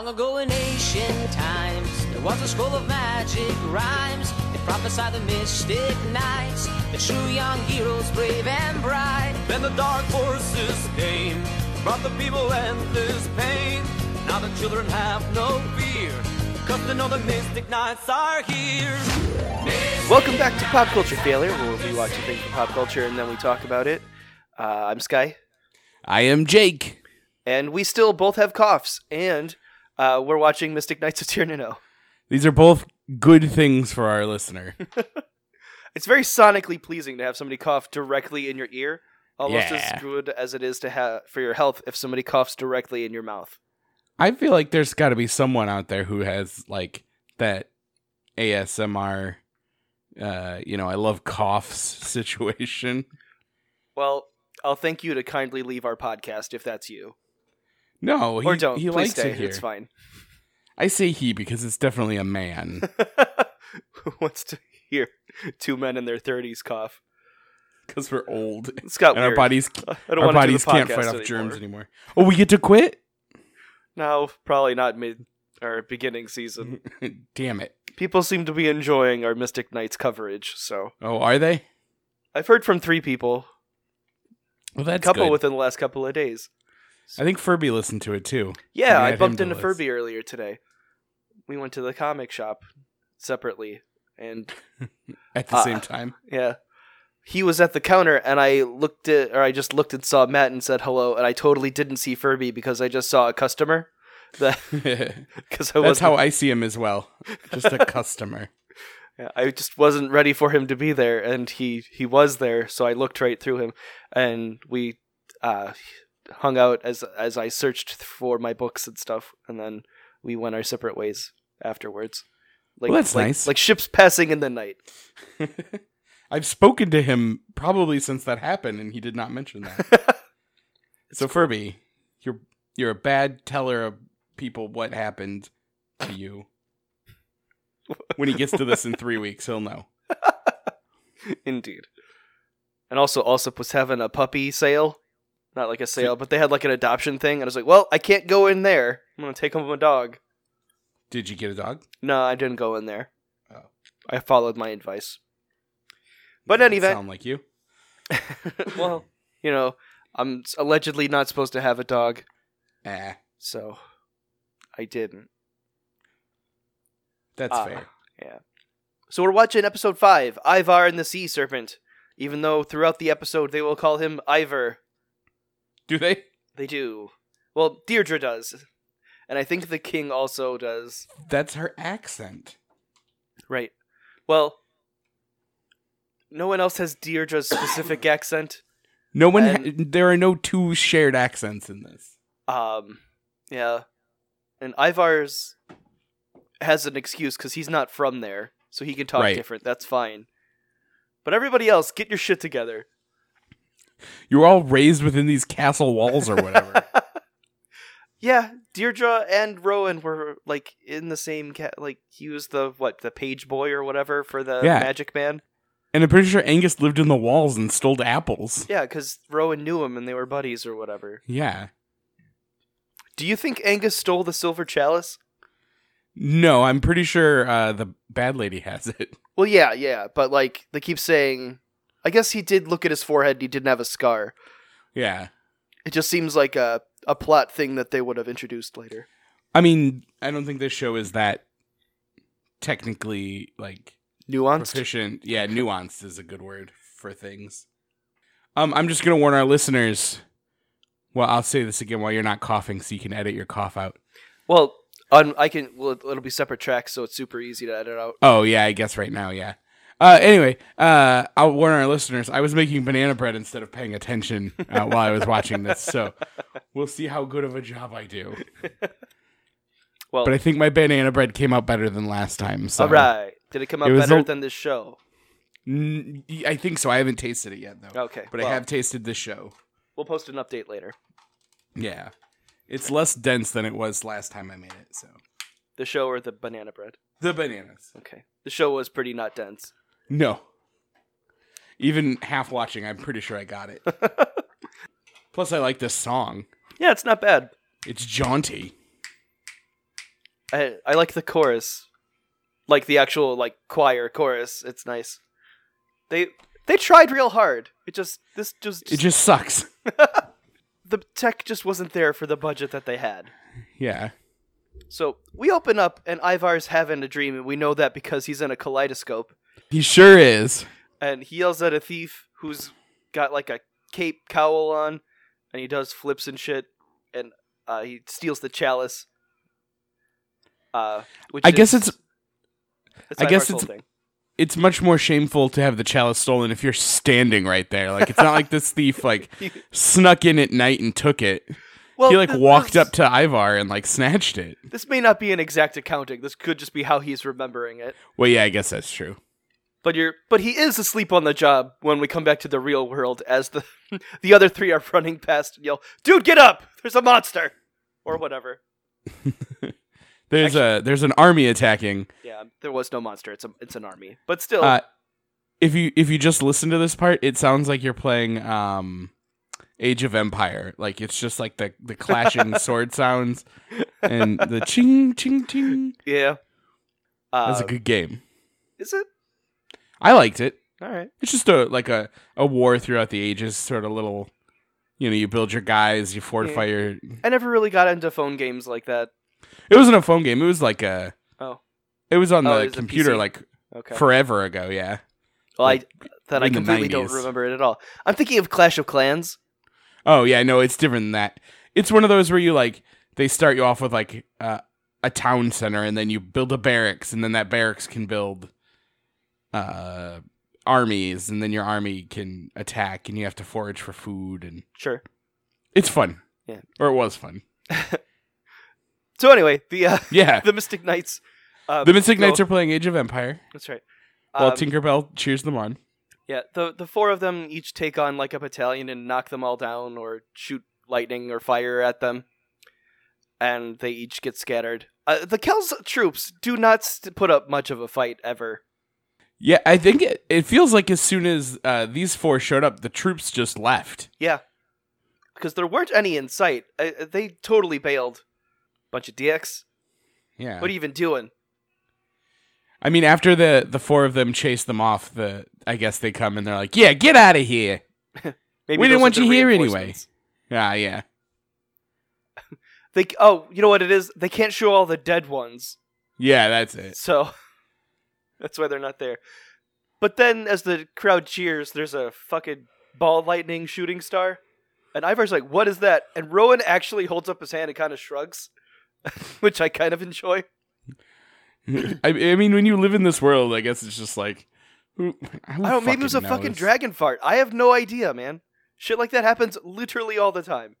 Long ago in ancient times, there was a scroll of magic rhymes. It prophesied the mystic knights, the true young heroes brave and bright. Then the dark forces came, brought the people endless pain. Now the children have no fear, cause they know the mystic knights are here. Welcome back to Pop Culture Failure, where we watch a thing from pop culture and then we talk about it. Uh, I'm Sky, I am Jake. and we still both have coughs, and uh, we're watching Mystic Knights of Tir Na Nog. These are both good things for our listener. It's very sonically pleasing to have somebody cough directly in your ear, almost Yeah. as good as it is to have for your health if somebody coughs directly in your mouth. I feel like there's got to be someone out there who has like that ASMR, uh, you know, I love coughs situation. Well, I'll thank you to kindly leave our podcast if that's you, No, he, or don't. he Please likes stay. it here. It's fine. I say he because it's definitely a man. Who wants to hear two men in their thirties cough? Because we're old. It's got and our bodies, I don't our bodies can't fight off anymore. germs anymore. Oh, we get to quit? No, probably not mid or beginning season. Damn it. People seem to be enjoying our Mystic Knights coverage, so Oh, are they? I've heard from three people, Well, that's a couple good. within the last couple of days. I think Furby listened to it too. Yeah, I bumped into Furby earlier today. We went to the comic shop separately, and At the Uh, same time. yeah, he was at the counter, and I looked at, or I just looked and saw Matt and said hello, and I totally didn't see Furby because I just saw a customer. That because I That's how I see him as well. Just a customer. Yeah, I just wasn't ready for him to be there, and he he was there. So I looked right through him, and we uh, hung out as as I searched for my books and stuff, and then we went our separate ways afterwards. Like, Well, that's like, nice. Like ships passing in the night. I've spoken to him probably since that happened, and he did not mention that. so Furby, you're you're a bad teller of people what happened to you. when he gets to this in three weeks, he'll know. Indeed. And also, Allsup was having a puppy sale. Not like a sale, but they had like an adoption thing. And I was like, well, I can't go in there. I'm to take home a dog. Did you get a dog? No, I didn't go in there. Oh. I followed my advice. But in any event, sound like you. well, you know, I'm allegedly not supposed to have a dog, Ah, so I didn't. that's Ah, fair. Yeah. So we're watching episode five, Ivar and the Sea Serpent. Even though throughout the episode they will call him Ivor, Do they? they do. Well, Deirdre does, and I think the king also does. That's her accent. Right. Well, no one else has Deirdre's specific accent. No one. And- ha- there are no two shared accents in this. Um, yeah, and Ivar's has an excuse because he's not from there, so he can talk Right. different. That's fine. But everybody else, get your shit together. You were all raised within these castle walls or whatever. yeah, Deirdre and Rohan were like in the same cat. Like he was the what, the page boy or whatever for the Yeah. Magic Man. and I'm pretty sure Angus lived in the walls and stole apples. Yeah, because Rohan knew him and they were buddies or whatever. Yeah. Do you think Angus stole the silver chalice? No, I'm pretty sure uh, the bad lady has it. Well, yeah, yeah, but like they keep saying, I guess he did look at his forehead. and He didn't have a scar. Yeah. It just seems like a a plot thing that they would have introduced later. I mean, I don't think this show is that technically like Nuanced. proficient. Yeah, nuanced is a good word for things. Um, I'm just gonna warn our listeners. Well, I'll say this again while you're not coughing, so you can edit your cough out. Well, on I can. Well, it'll be separate tracks, so it's super easy to edit out. Oh yeah, I guess right now, yeah. Uh, anyway, uh, I'll warn our listeners. I was making banana bread instead of paying attention uh, while I was watching this, so we'll see how good of a job I do. Well, But I think my banana bread came out better than last time. So all right. Did it come out It better a- than this show? N- I think so. I haven't tasted it yet though. Okay, But well. I have tasted this show. We'll post an update later. Yeah. It's less dense than it was last time I made it, so. The show or the banana bread? The bananas. Okay. The show was pretty not dense. No. Even half watching, I'm pretty sure I got it. Plus I like this song. Yeah, it's not bad. It's jaunty. I, I like the chorus, like the actual like choir chorus. It's nice. They they tried real hard. It just this just, It just sucks. the tech just wasn't there for the budget that they had. Yeah. So we open up and Ivar's having a dream, and we know that because he's in a kaleidoscope, He sure is. and he yells at a thief who's got like a cape cowl on, and he does flips and shit, and uh, he steals the chalice. Uh, which I guess it's it's I guess it's- thing. it's much more shameful to have the chalice stolen if you're standing right there. Like it's not like this thief like snuck in at night and took it. Well, he like walked up to Ivar and like snatched it. This may not be an exact accounting. This could just be how he's remembering it. Well, yeah, I guess that's true. But you're but he is asleep on the job when we come back to the real world as the the other three are running past and yell, "Dude, get up! There's a monster!" or whatever. There's a there's an army attacking. Yeah, there was no monster. It's a it's an army. But still, Uh, if you if you just listen to this part, it sounds like you're playing um Age of Empire. Like it's just like the the clashing sword sounds and the ching ching ching. yeah. Uh, That's a good game. Is it? I liked it. All right. It's just a like a, a war throughout the ages, sort of little. You know, you build your guys, you fortify your. I never really got into phone games like that. It wasn't a phone game. It was like a. Oh. It was on Oh, the was computer like Okay. forever ago. Yeah. well, I like, then I in the completely don't remember it at all. I'm thinking of Clash of Clans. Oh yeah, no, it's different than that. It's one of those where you like they start you off with like uh, a town center, and then you build a barracks, and then that barracks can build uh armies, and then your army can attack, and you have to forage for food, and Sure. it's fun. Yeah. or it was fun. So anyway, the uh, Yeah, the Mystic Knights. Uh, the Mystic go- Knights are playing Age of Empire, That's right. while Um, Tinkerbell cheers them on. Yeah, the the four of them each take on like a battalion and knock them all down or shoot lightning or fire at them, and they each get scattered. Uh, the Kel's troops do not st- put up much of a fight ever. Yeah, I think it, it feels like as soon as uh, these four showed up, the troops just left. Yeah, because there weren't any in sight. Uh, they totally bailed. Bunch of DX. Yeah. What are you even doing? I mean, after the the four of them chase them off, the I guess they come and they're like, "Yeah, get out of here." Maybe We didn't want you here anyway. Ah, yeah. They oh, you know what it is? They can't show all the dead ones. Yeah, that's it. So that's why they're not there. But then, as the crowd cheers, there's a fucking ball lightning shooting star, and Ivar's like, "What is that?" And Rohan actually holds up his hand and kind of shrugs, which I kind of enjoy. I, I mean, when you live in this world, I guess it's just like, who, I don't. know, Maybe it was a fucking dragon fart. I have no idea, man. Shit like that happens literally all the time.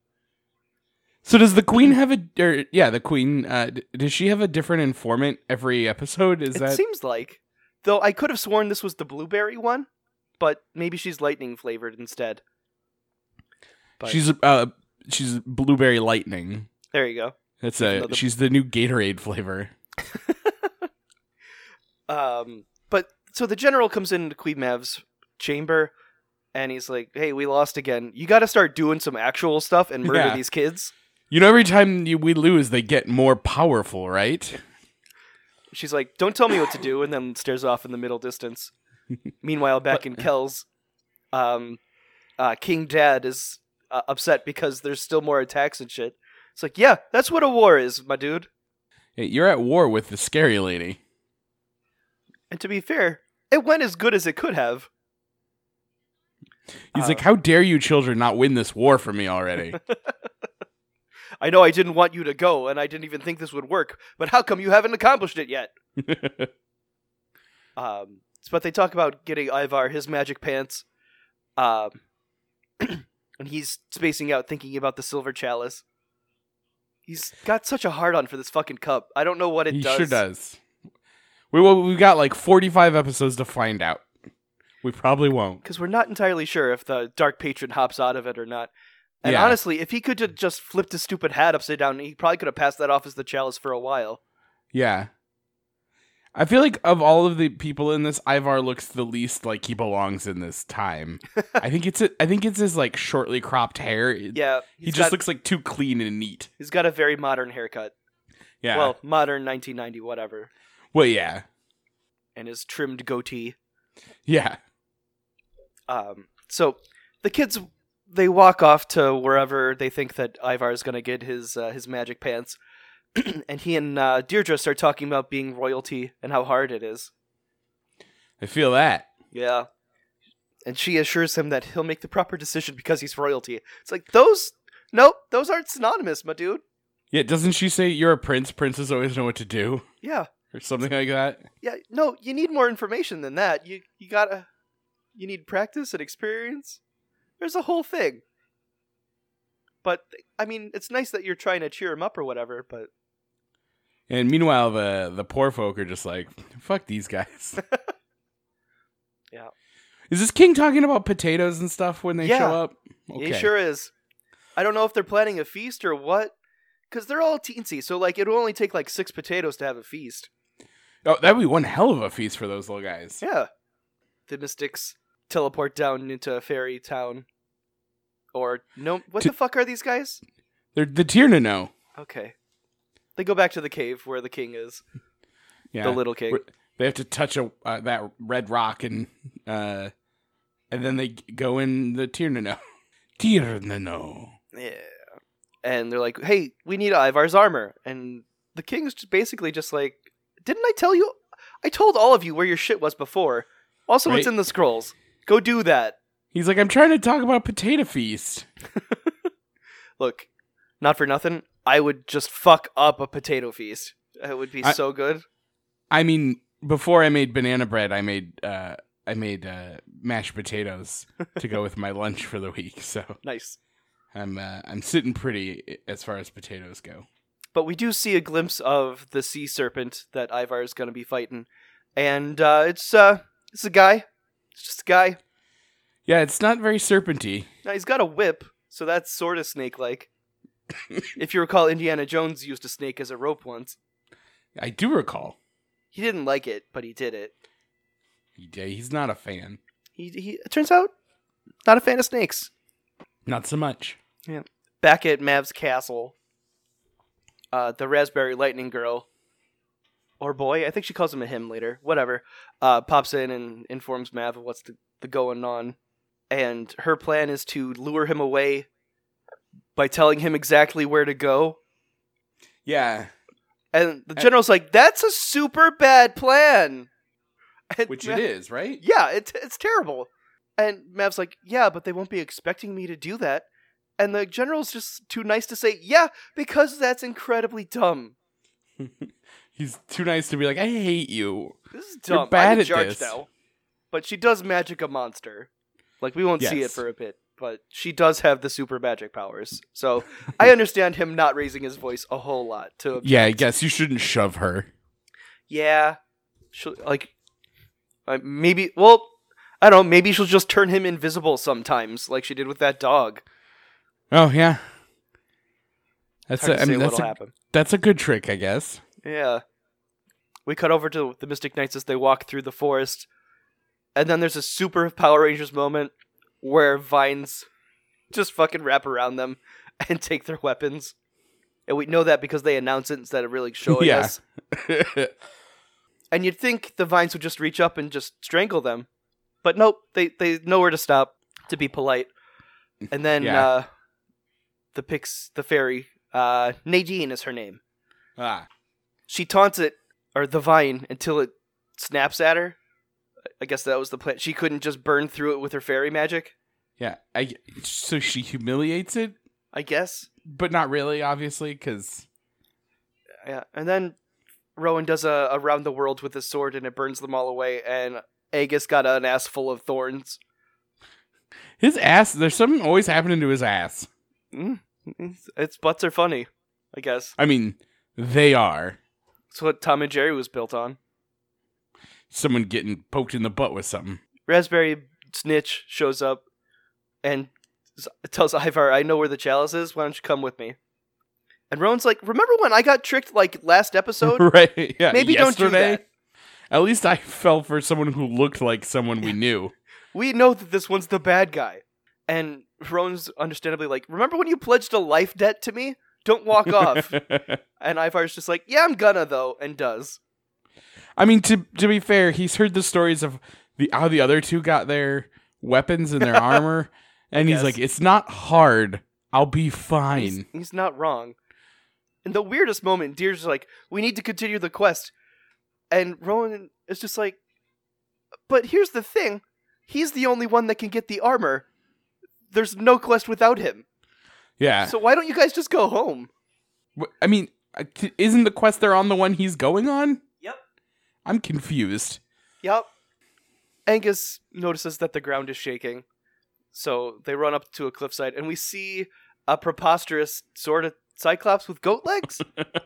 So does the queen have a? Or, yeah, the queen. Uh, d- does she have a different informant every episode? Is it that? seems like, though, I could have sworn this was the blueberry one, but maybe she's lightning flavored instead. But she's uh, she's blueberry lightning. there you go. That's a. the- She's the new Gatorade flavor. Um, but so the general comes into Queen Mav's chamber, and he's like, "Hey, we lost again. You got to start doing some actual stuff and murder Yeah. these kids." You know, every time you, we lose, they get more powerful, right? She's like, "Don't tell me what to do," and then stares off in the middle distance. Meanwhile, back in Kells, um, uh, King Dad is uh, upset because there's still more attacks and shit. It's like, yeah, that's what a war is, my dude. Hey, You're at war with the scary lady. And to be fair, it went as good as it could have. He's Uh, like, "How dare you, children, not win this war for me already?" I know I didn't want you to go, and I didn't even think this would work, but how come you haven't accomplished it yet? Um, but they talk about getting Ivar his magic pants, um, and he's spacing out, thinking about the silver chalice. He's got such a hard on for this fucking cup. I don't know what it he does. sure does. We well, we got like 45 episodes to find out. We probably won't. because we're not entirely sure if the dark patron hops out of it or not. And Yeah. honestly, if he could have just flipped his stupid hat upside down, he probably could have passed that off as the chalice for a while. Yeah. I feel like of all of the people in this, Ivar looks the least like he belongs in this time. I think it's I think it's his like shortly cropped hair. Yeah, he just got, looks like too clean and neat. he's got a very modern haircut. Yeah. Well, modern 1990, whatever. well, yeah, And his trimmed goatee. yeah. Um, so the kids they walk off to wherever they think that Ivar is going to get his uh, his magic pants, and he and uh, Deirdre start talking about being royalty and how hard it is. I feel that. Yeah, and she assures him that he'll make the proper decision because he's royalty. It's like those. Nope, those aren't synonymous, my dude. Yeah, doesn't she say you're a prince? Princes always know what to do, Yeah, or something like that? yeah. No, you need more information than that. You you gotta. You need practice and experience. There's a whole thing. But I mean, it's nice that you're trying to cheer him up or whatever. But And meanwhile, the the poor folk are just like, "Fuck these guys." Yeah. Is this king talking about potatoes and stuff when they Yeah. show up? he sure is. I don't know if they're planning a feast or what, because they're all teensy. So like, it'll only take like six potatoes to have a feast. Oh, that'd be one hell of a feast for those little guys. Yeah. The mystics teleport down into a fairy town. Or no, what To- the fuck are these guys? They're the Tierno. Okay. They go back to the cave where the king is, Yeah, the little king. They have to touch a uh, that red rock and uh, and then they go in the Tierno. Tierno. Yeah. And they're like, "Hey, we need Ivar's armor." And the king's basically just like, "Didn't I tell you? I told all of you where your shit was before. Also, it's in the scrolls. Go do that." He's like, I'm trying to talk about potato feast. Look, not for nothing, I would just fuck up a potato feast. It would be I- so good. I mean, before I made banana bread, I made uh, I made uh, mashed potatoes to go with my lunch for the week. So Nice. I'm uh, I'm sitting pretty as far as potatoes go. But we do see a glimpse of the sea serpent that Ivar is going to be fighting, and uh, it's uh, it's a guy. It's just a guy. Yeah, it's not very serpenty. Now he's got a whip, so that's sort of snake-like. if you recall, Indiana Jones used a snake as a rope once. I do recall. He didn't like it, but he did it. Yeah, he's not a fan. He, he it turns out not a fan of snakes. Not so much. Yeah. Back at Mav's castle, uh, the Raspberry Lightning Girl, or boy, I think she calls him a him later. Whatever, uh, pops in and informs Mav of what's the, the going on, and her plan is to lure him away by telling him exactly where to go. Yeah, And the general's like, "That's a super bad plan." And which Mav- it is, right? Yeah, it, it's terrible. And Mav's like, "Yeah, but they won't be expecting me to do that." And the general's just too nice to say, "Yeah, because that's incredibly dumb." He's too nice to be like, I hate you. This is You're dumb. bad I'm at charge this. now. But she does magic a monster. Like we won't see it for a bit, but she does have the super magic powers. So I understand him not raising his voice a whole lot to object. Yeah, I guess you shouldn't shove her. Yeah. She'll, like, uh, maybe, well, I don't know, maybe she'll just turn him invisible sometimes, like she did with that dog. Oh yeah, that's a, I mean that's a, happen. that's a good trick, I guess. Yeah. We cut over to the Mystic Knights as they walk through the forest. And then there's a super Power Rangers moment where vines just fucking wrap around them and take their weapons. And we know that because they announce it instead of really showing Yeah. us. And you'd think the vines would just reach up and just strangle them. But nope, they, they know where to stop to be polite. And then Yeah. uh, the pix, the fairy, uh, Nadine is her name ah, she taunts it or the vine until it snaps at her. I guess that was the plan. She couldn't just burn through it with her fairy magic. yeah. I so she humiliates it, I guess. but not really, obviously, because Yeah. And then Rohan does a around the world with his sword and it burns them all away. And Angus got an ass full of thorns. his ass. There's something always happening to his ass. Mm. It's, its butts are funny. I guess I mean, they are. That's what Tom and Jerry was built on. Someone getting poked in the butt with something. Raspberry Snitch shows up and tells Ivar, I know where the chalice is. Why don't you come with me? And Rohan's like, Remember when I got tricked like last episode? right? Yeah. Maybe don't do that. At least I fell for someone who looked like someone we knew. We know that this one's the bad guy. And Rohan's understandably like, Remember when you pledged a life debt to me? Don't walk off. And Ivar's just like, yeah, I'm gonna though, and does. I mean, to to be fair, he's heard the stories of the how the other two got their weapons and their armor, and he's guess. like, "It's not hard. I'll be He's, fine." he's not wrong. In the weirdest moment, Deer's like, we need to continue the quest. And Rohan is just like, but here's the thing he's the only one that can get the armor. There's no quest without him. Yeah. So why don't you guys just go home? I mean, uh, isn't the quest they're on the one he's going on? Yep. I'm confused. Yep. Angus notices that the ground is shaking. So they run up to a cliffside and we see a preposterous sort of cyclops with goat legs.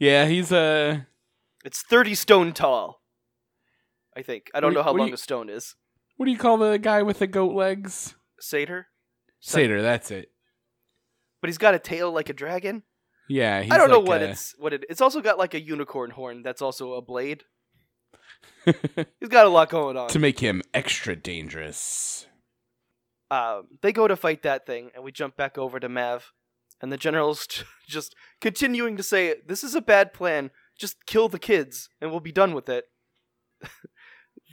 Yeah, he's uh it's 30 stone tall. I think. I don't What know how long you- a stone is. what do you call the guy with the goat legs? Satyr? Satyr, that's it. But he's got a tail like a dragon. Yeah, he's I don't know like what a- it's what it it's also got like a unicorn horn that's also a blade. He's got a lot going on. to make him extra dangerous. um, they go to fight that thing, and we jump back over to Mav, and the general's just continuing to say, "This is a bad plan. Just kill the kids, and we'll be done with it."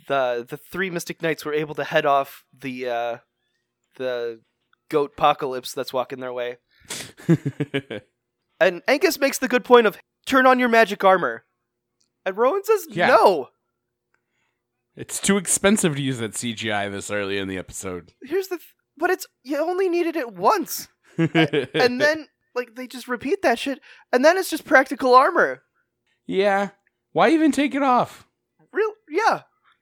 the The three Mystic Knights were able to head off the uh, the goat apocalypse that's walking their way, and Angus makes the good point of turn on your magic armor, and Rohan says Yeah. no. it's too expensive to use that CGI this early in the episode. Here's the, th- but it's you only needed it once. and then like they just repeat that shit and then it's just practical armor yeah, why even take it off? real yeah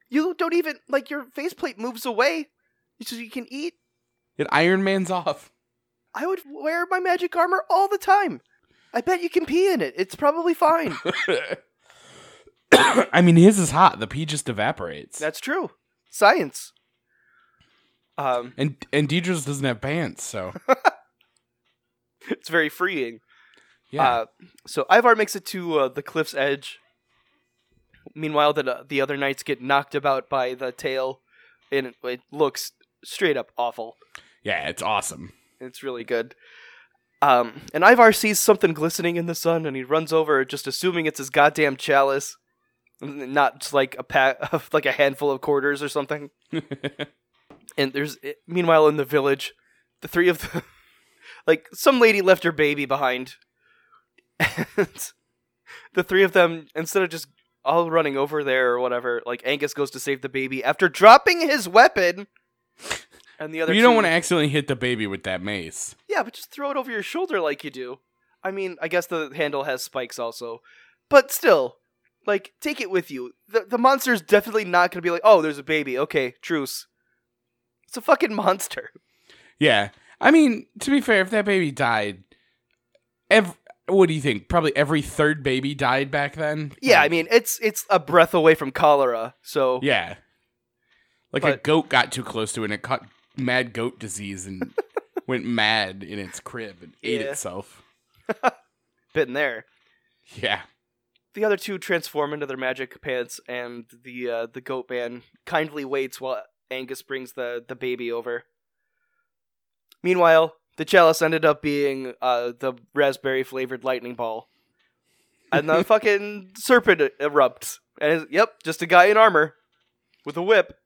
you don't even like your faceplate moves away so you can eat It Iron Man's off. I would wear my magic armor all the time i bet you can pee in it it's probably fine I mean, his is hot. The pee just evaporates. that's true science um and and Deirdre's doesn't have pants, so it's very freeing yeah. Uh, so Ivar makes it to uh, the cliff's edge. Meanwhile, the uh, the other knights get knocked about by the tail, and it, it looks straight up awful. yeah, it's awesome. It's really good. Um, and Ivar sees something glistening in the sun, and he runs over, just assuming it's his goddamn chalice, not like a pack, like a handful of quarters or something. And there's, meanwhile, in the village, the three of them, like some lady left her baby behind, and the three of them, instead of just all running over there or whatever, like Angus goes to save the baby after dropping his weapon. And the other you don't want to accidentally hit the baby with that mace. yeah, but just throw it over your shoulder like you do. I mean, I guess the handle has spikes also. But still, like, take it with you. The, the monster's definitely not going to be like, oh, there's a baby. Okay, truce. It's a fucking monster. Yeah. I mean, to be fair, if that baby died, ev- what do you think? Probably every third baby died back then. Yeah, I mean, it's it's a breath away from cholera. So, yeah. Like a goat got too close to it and it caught mad goat disease and went mad in its crib and ate Yeah. itself. been there. Yeah. The other two transform into their magic pants, and the uh, the goat man kindly waits while Angus brings the, the baby over. Meanwhile, the chalice ended up being uh, the raspberry flavored lightning ball. And the fucking serpent erupts. And it's, yep, just a guy in armor with a whip.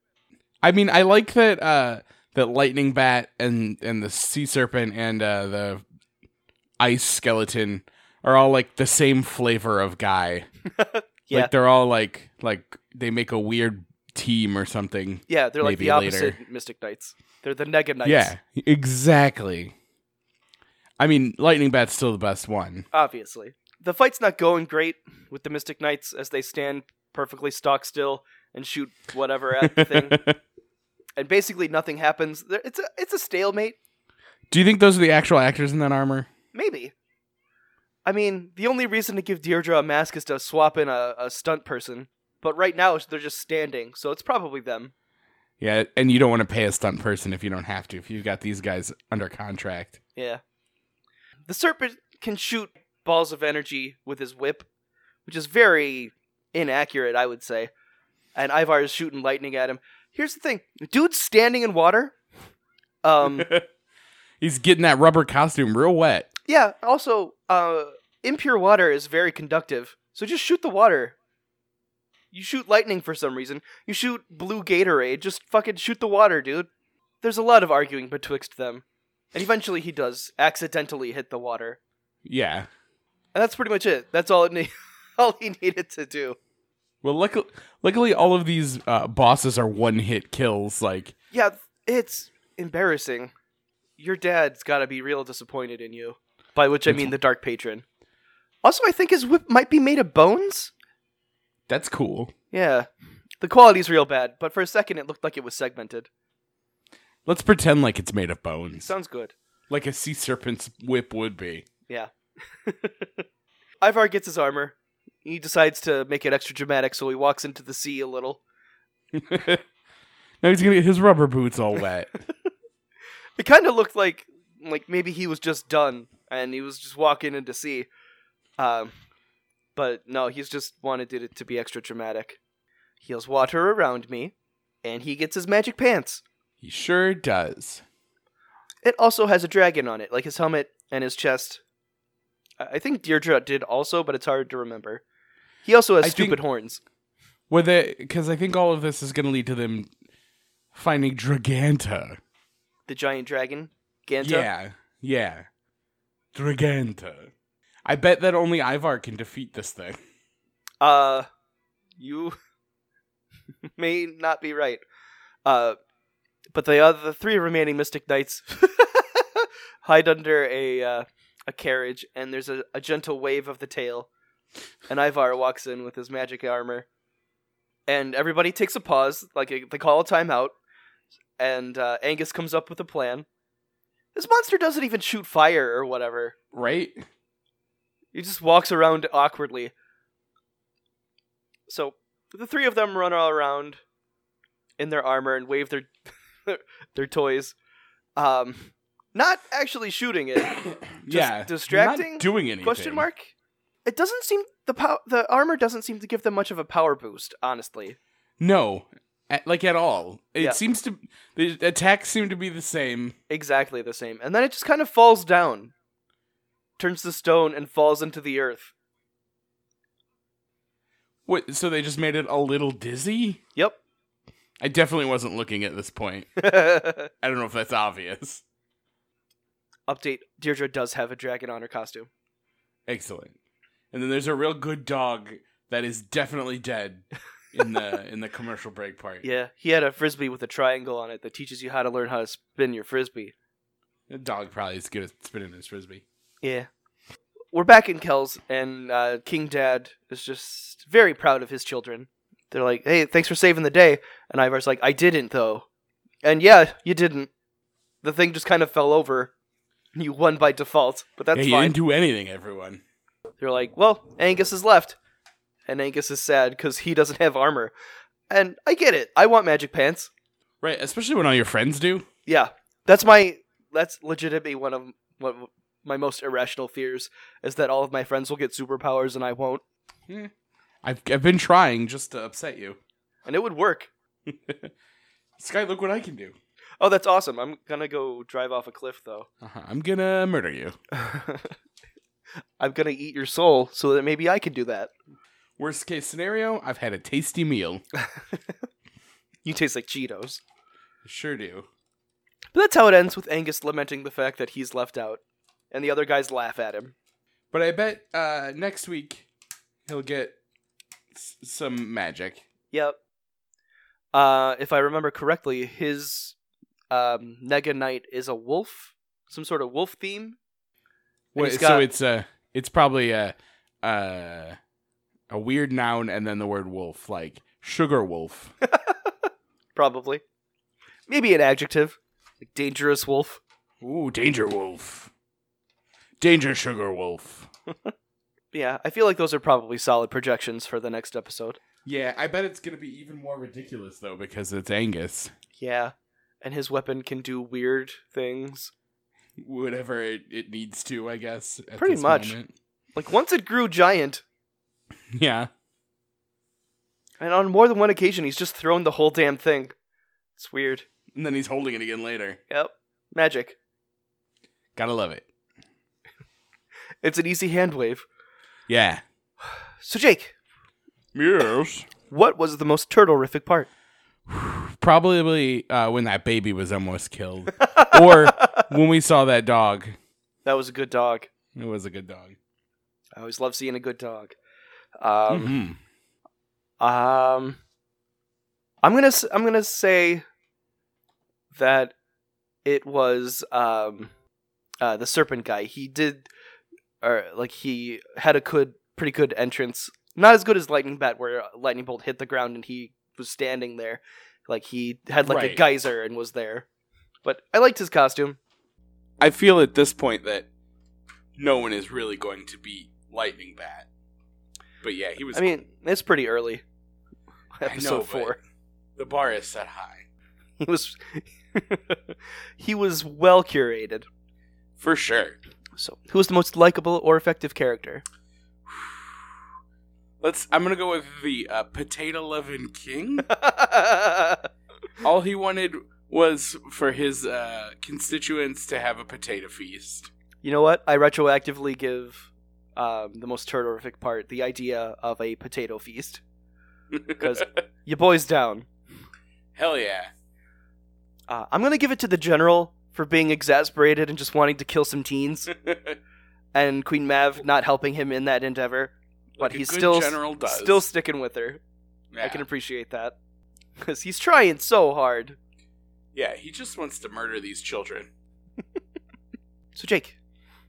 I mean, I like that uh that lightning bat and and the sea serpent and uh the ice skeleton are all like the same flavor of guy. Yeah. Like they're all like like they make a weird team or something. Yeah, they're like the opposite later. Mystic Knights. They're the Nega Knights. Yeah, exactly. I mean, lightning bat's still the best one. obviously. The fight's not going great with the Mystic Knights as they stand perfectly stock still and shoot whatever at the thing. and basically nothing happens. It's a it's a stalemate. Do you think those are the actual actors in that armor? Maybe. I mean, the only reason to give Deirdre a mask is to swap in a, a stunt person. But right now they're just standing, so it's probably them. Yeah, and you don't want to pay a stunt person if you don't have to. If you've got these guys under contract. Yeah. The serpent can shoot balls of energy with his whip, which is very inaccurate, I would say. And Ivar is shooting lightning at him. Here's the thing dude's standing in water. Um, He's getting that rubber costume real wet. Yeah. Also, uh, impure water is very conductive, so just shoot the water. You shoot lightning for some reason. You shoot blue Gatorade. Just fucking shoot the water, dude. There's a lot of arguing betwixt them, and eventually he does accidentally hit the water, Yeah. and that's pretty much it. That's all it ne- all he needed to do. Well, luckily, luckily all of these uh, bosses are one hit kills. Like, Yeah, it's embarrassing. Your dad's got to be real disappointed in you. By which I mean the Dark Patron. Also, I think his whip might be made of bones. that's cool. Yeah. The quality's real bad, but for a second it looked like it was segmented. Let's pretend like it's made of bones, Sounds good. like a sea serpent's whip would be. Yeah. Ivar gets his armor. He decides to make it extra dramatic, so he walks into the sea a little. now he's gonna get his rubber boots all wet. It kind of looked like like maybe he was just done and he was just walking into sea. Um, but no, he's just wanted it to be extra dramatic. He has water around me, and he gets his magic pants. he sure does. It also has a dragon on it, like his helmet and his chest. I think Deirdre did also, but it's hard to remember. He also has I stupid horns. Well, because I think all of this is gonna lead to them finding Draganta. The giant dragon, Ganta. Yeah, yeah, Draganta. I bet that only Ivar can defeat this thing. Uh, you may not be right. Uh, but the other three remaining Mystic Knights hide under a uh, a carriage, and there's a, a gentle wave of the tail, and Ivar walks in with his magic armor, and everybody takes a pause, like a, they call a timeout, and uh, Angus comes up with a plan. This monster doesn't even shoot fire or whatever. Right? He just walks around awkwardly. So the three of them run all around in their armor and wave their their toys. Um, not actually shooting it. yeah. distracting? Not doing anything. Question mark. It doesn't seem the pow- the armor doesn't seem to give them much of a power boost. Honestly, No, at, like at all. It Yeah. seems to the attacks seem to be the same. exactly the same. And then it just kind of falls down, turns to stone, and falls into the earth. What? So they just made it a little dizzy. Yep. I definitely wasn't looking at this point. I don't know if that's obvious. Update: Deirdre does have a dragon on her costume. Excellent. And then there's a real good dog that is definitely dead in the in the commercial break part. Yeah, he had a frisbee with a triangle on it that teaches you how to learn how to spin your frisbee. The dog probably is good at spinning his frisbee. Yeah. We're back in Kells, and uh, King Dad is just very proud of his children. They're like, hey, thanks for saving the day. And Ivar's like, I didn't, though. And yeah, you didn't. The thing just kind of fell over. You won by default, but that's yeah, he fine. didn't do anything, everyone. They're like, well, Angus is left. And Angus is sad because he doesn't have armor. And I get it. I want magic pants. Right, especially when all your friends do. Yeah, that's my that's legitimately one of one of my most irrational fears is that all of my friends will get superpowers and I won't, I've I've been trying just to upset you. and it would work. Sky, look what I can do. Oh, that's awesome! I'm gonna go drive off a cliff though. Uh-huh. I'm gonna murder you. I'm gonna eat your soul so that maybe I can do that. Worst case scenario, I've had a tasty meal. You taste like Cheetos. Sure do. But that's how it ends with Angus lamenting the fact that he's left out, and the other guys laugh at him. But I bet uh, next week he'll get s- some magic. Yep. Uh, if I remember correctly, his um, Nega Knight is a wolf, some sort of wolf theme. Wait, so got- it's uh it's probably a uh, a weird noun and then the word wolf, like sugar wolf. Probably. Maybe an adjective. Like dangerous wolf. Ooh, danger wolf. Danger sugar wolf. Yeah, I feel like those are probably solid projections for the next episode. Yeah, I bet it's gonna be even more ridiculous though because it's Angus. Yeah. And his weapon can do weird things. Whatever it, it needs to, I guess. At Pretty this much. moment. Like once it grew giant, Yeah. and on more than one occasion he's just thrown the whole damn thing. It's weird. And then he's holding it again later. Yep. Magic. Gotta love it. it's an easy hand wave. Yeah. So Jake, Yes. what was the most turtle-rific part? Probably uh, when that baby was almost killed, or when we saw that dog. That was a good dog. It was a good dog. I always love seeing a good dog. Um, Mhm. um, I'm gonna I'm gonna say that it was um, uh, the serpent guy. He did, or like he had a good, pretty good entrance. Not as good as lightning bat, where uh, lightning bolt hit the ground and he was standing there. Like he had like a geyser and was there. But I liked his costume. I feel at this point that no one is really going to beat Lightning Bat. But yeah, he was. I mean, it's pretty early. I know, Episode but four. the bar is set high He was he was well curated. for sure. So, who was the most likable or effective character? Let's. I'm gonna go with the uh, potato loving king. All he wanted was for his uh, constituents to have a potato feast. you know what? I retroactively give um, the most terrific part the idea of a potato feast. Because you boys down. hell yeah, Uh, I'm gonna give it to the general for being exasperated and just wanting to kill some teens, and Queen Mav not helping him in that endeavor. But Like he's still general does. still sticking with her. I can appreciate that because he's trying so hard. yeah, he just wants to murder these children. So, Jake,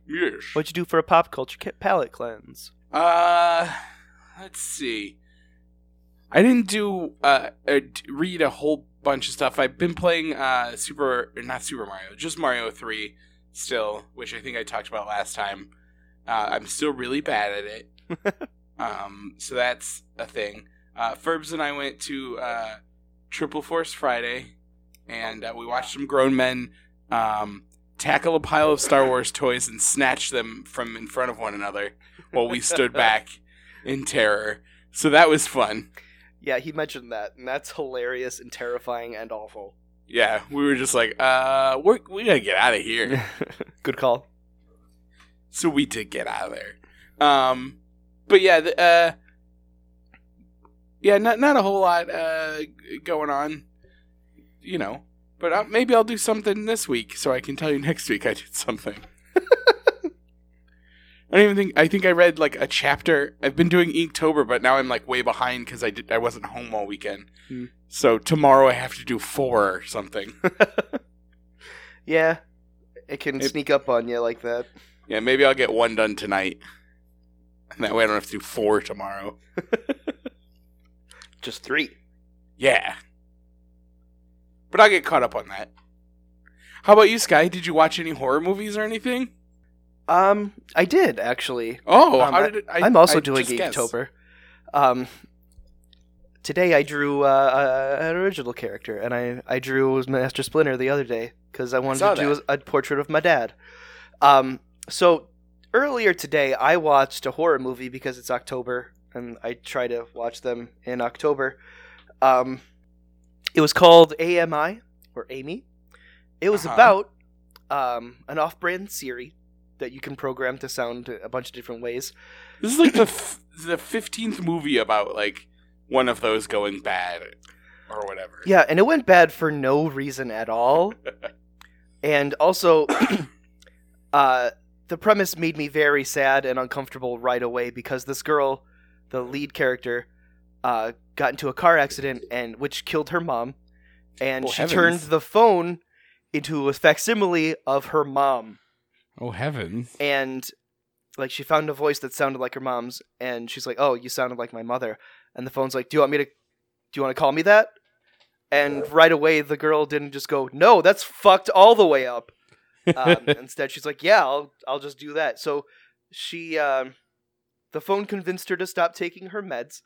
Yes. what'd you do for a pop culture palate cleanse? Uh, let's see. I didn't do uh, uh read a whole bunch of stuff. I've been playing uh Super not Super Mario, just Mario Three still, which I think I talked about last time. Uh, I'm still really bad at it. um, so that's a thing. Uh, Ferbs and I went to uh, Triple Force Friday, and uh, we watched some grown men um, tackle a pile of Star Wars toys and snatch them from in front of one another while we stood back in terror. So that was fun. Yeah, he mentioned that, and that's hilarious and terrifying and awful. Yeah, we were just like, uh, we're, we gotta get out of here. Good call. so we did get out of there. Um, but yeah, the, uh, yeah, not not a whole lot uh going on, you know. But uh, maybe I'll do something this week so I can tell you next week I did something. I don't even think I think I read like a chapter. I've been doing Inktober, but now I'm like way behind because I did I wasn't home all weekend. Hmm. So tomorrow I have to do four or something. Yeah, it can It- sneak up on you like that. Yeah, maybe I'll get one done tonight. And that way I don't have to do four tomorrow. Just three. Yeah. But I'll get caught up on that. How about you, Sky? Did you watch any horror movies or anything? Um, I did actually. Oh, Um, how I- did it? I, I'm also I doing. Geektober. Um, today I drew uh, a, an original character, and I I drew Master Splinter the other day because I wanted saw to do a, a portrait of my dad. Um, so earlier today I watched a horror movie because it's October, and I try to watch them in October. Um, it was called AMI or Amy. It was Uh-huh. about um, an off-brand Siri that you can program to sound a bunch of different ways. This is like the f- the fifteenth movie about like one of those going bad or whatever. Yeah, and it went bad for no reason at all. and also, uh, the premise made me very sad and uncomfortable right away because this girl, the lead character, uh, got into a car accident and which killed her mom, and Oh, she heavens. turned the phone into a facsimile of her mom, Oh heavens! and like she found a voice that sounded like her mom's, and she's like, "Oh, you sounded like my mother," and the phone's like, "Do you want me to? Do you want to call me that?" And right away, the girl didn't just go, "No, that's fucked all the way up." Um, instead, she's like, "Yeah, I'll I'll just do that." So she, um, the phone convinced her to stop taking her meds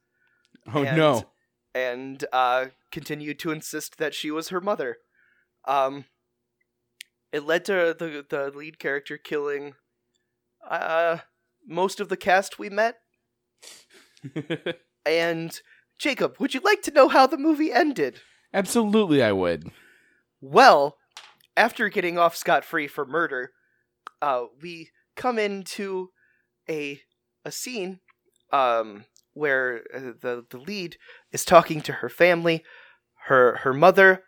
Oh and- no! and uh, continued to insist that she was her mother. Um, it led to the the lead character killing uh, most of the cast we met. And Jacob, would you like to know how the movie ended? Absolutely, I would. Well, after getting off scot free for murder, uh, we come into a a scene um where uh, the the lead is talking to her family, her her mother.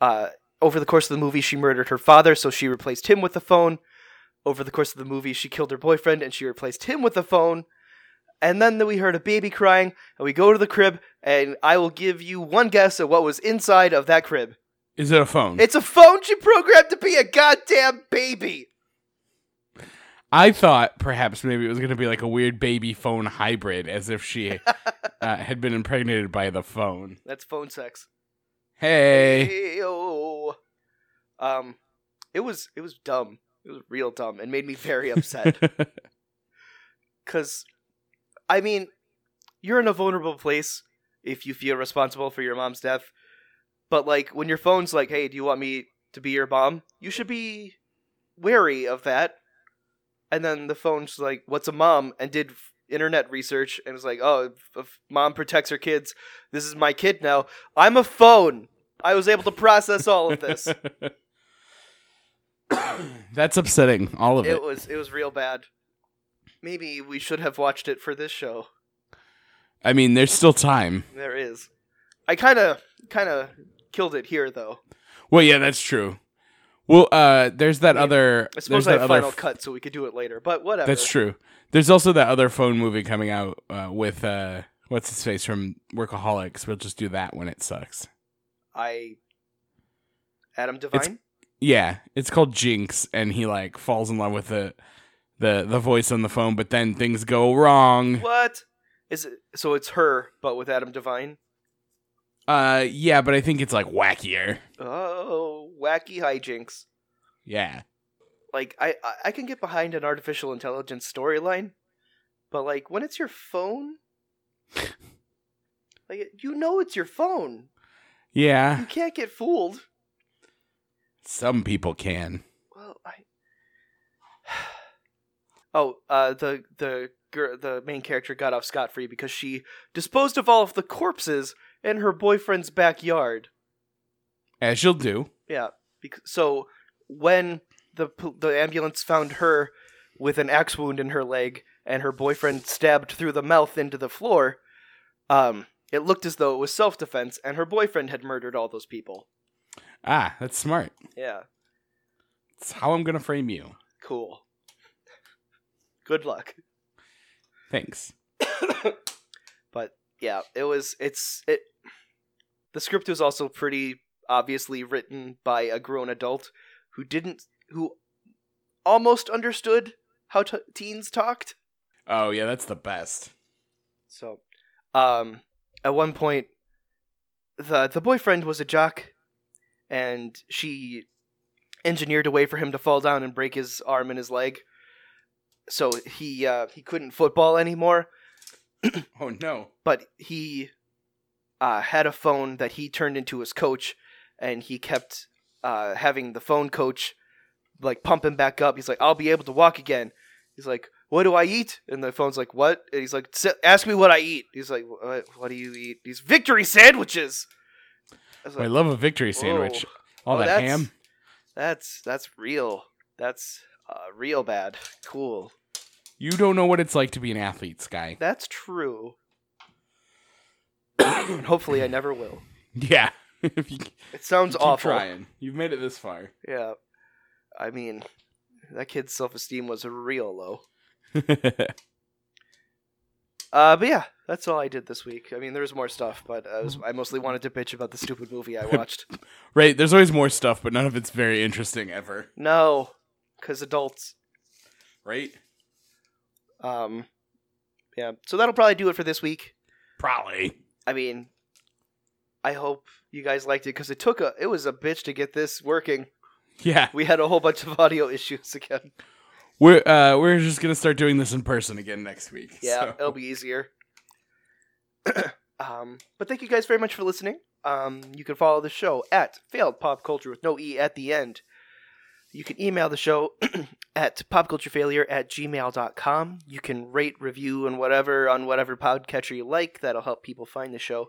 Uh, over the course of the movie, she murdered her father, so she replaced him with the phone. Over the course of the movie, she killed her boyfriend, and she replaced him with the phone. And then we heard a baby crying, and we go to the crib, and I will give you one guess at what was inside of that crib. Is it a phone? It's a phone she programmed to be a goddamn baby. I thought perhaps maybe it was going to be like a weird baby phone hybrid, as if she uh, had been impregnated by the phone. That's phone sex. Hey. Hey-o. Um, it was it was dumb. It was real dumb and made me very upset. Cause, I mean, you're in a vulnerable place if you feel responsible for your mom's death. But like, when your phone's like, "Hey, do you want me to be your mom?" You should be wary of that. And then the phone's like, "What's a mom?" and did internet research and was like, "Oh, if, mom protects her kids, this is my kid now." I'm a phone. I was able to process all of this. That's upsetting. All of it. it was it was real bad. Maybe we should have watched it for this show. I mean, there's still time. There is. I kind of kind of killed it here though. Well, yeah, that's true. Well, uh, there's that other. I suppose I have other final f- cut so we could do it later, but whatever. That's true. There's also that other phone movie coming out uh, with uh, what's his face from Workaholics. We'll just do that when it sucks. I Adam Devine. Yeah, it's called Jexi, and he like falls in love with the the the voice on the phone, but then things go wrong. What is it? So it's her, but with Adam Devine. Uh, yeah, but I think it's like wackier. Oh, wacky hijinks! Yeah, Like I I- I can get behind an artificial intelligence storyline, but like when it's your phone, like you know it's your phone. yeah. You can't get fooled. Some people can. Well, I. Oh, uh, the the girl, the main character got off scot free because she disposed of all of the corpses in her boyfriend's backyard. As you'll do. Yeah, because so when the the ambulance found her with an axe wound in her leg and her boyfriend stabbed through the mouth into the floor, um, it looked as though it was self defense, and her boyfriend had murdered all those people. Ah, that's smart. Yeah, It's how I'm gonna frame you. cool. Good luck. Thanks. but yeah, it was it's it the script was also pretty obviously written by a grown adult who didn't who almost understood how t- teens talked. Oh yeah, that's the best. So, um at one point the the boyfriend was a jock and she engineered a way for him to fall down and break his arm and his leg. So he uh he couldn't football anymore. Oh no. but he uh, had a phone that he turned into his coach, and he kept uh, having the phone coach like pump him back up. He's like, "I'll be able to walk again." He's like, "What do I eat?" And the phone's like, "What?" And he's like, "S- "Ask me what I eat." He's like, "What, what do you eat?" These victory sandwiches. I was I love a victory sandwich. All Oh, that that's- ham. "That's that's real. That's uh, real bad. Cool. You don't know what it's like to be an athlete, Sky. That's true." And hopefully, I never will. Yeah. if you It sounds awful. trying. You've made it this far. Yeah. I mean, that kid's self esteem was real low. Uh, but yeah, that's all I did this week. I mean, there was more stuff, but I, was, I mostly wanted to bitch about the stupid movie I watched. right, there's always more stuff, but none of it's very interesting ever. no, because adults. Right? Um, yeah, so that'll probably do it for this week. Probably. I mean, I hope you guys liked it because it took a it was a bitch to get this working. Yeah. We had a whole bunch of audio issues again. We're uh we're just gonna start doing this in person again next week. Yeah, so- it'll be easier. um, but thank you guys very much for listening. Um, you can follow the show at Failed Pop Culture with no E at the end. You can email the show at popculturefailure at gmail.com. You can rate, review, and whatever on whatever podcatcher you like. That'll help people find the show.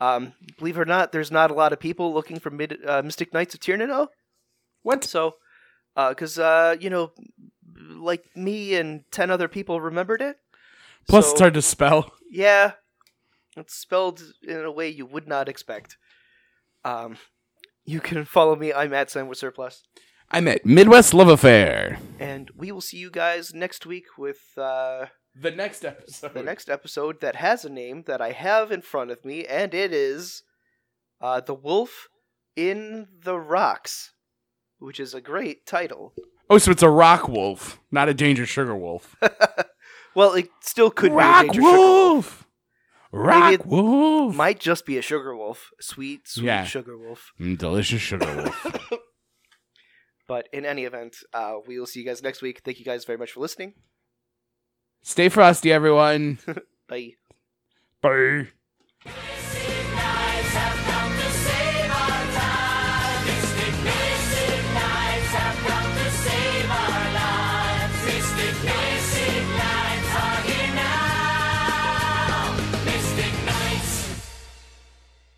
Um, believe it or not, there's not a lot of people looking for mid, uh, Mystic Knights of Tir Na Nog. What? So, because, uh, you know, like me and 10 other people remembered it. Plus, So- it's hard to spell. Yeah. It's spelled in a way you would not expect. Um, you can follow me. I'm at Sam with Surplus. I'm at Midwest Love Affair. And we will see you guys next week with uh, The next episode. the next episode that has a name that I have in front of me, and it is uh, The Wolf in the Rocks, which is a great title. Oh, so it's a rock wolf, not a danger sugar wolf. well, it still could rock be a Danger Sugar Wolf. wolf. Rock wolf. Might just be a sugar wolf. Sweet, sweet Yeah. sugar wolf. Mm, delicious sugar wolf. But in any event, uh, we will see you guys next week. Thank you guys very much for listening. Stay frosty, everyone. Bye. Bye.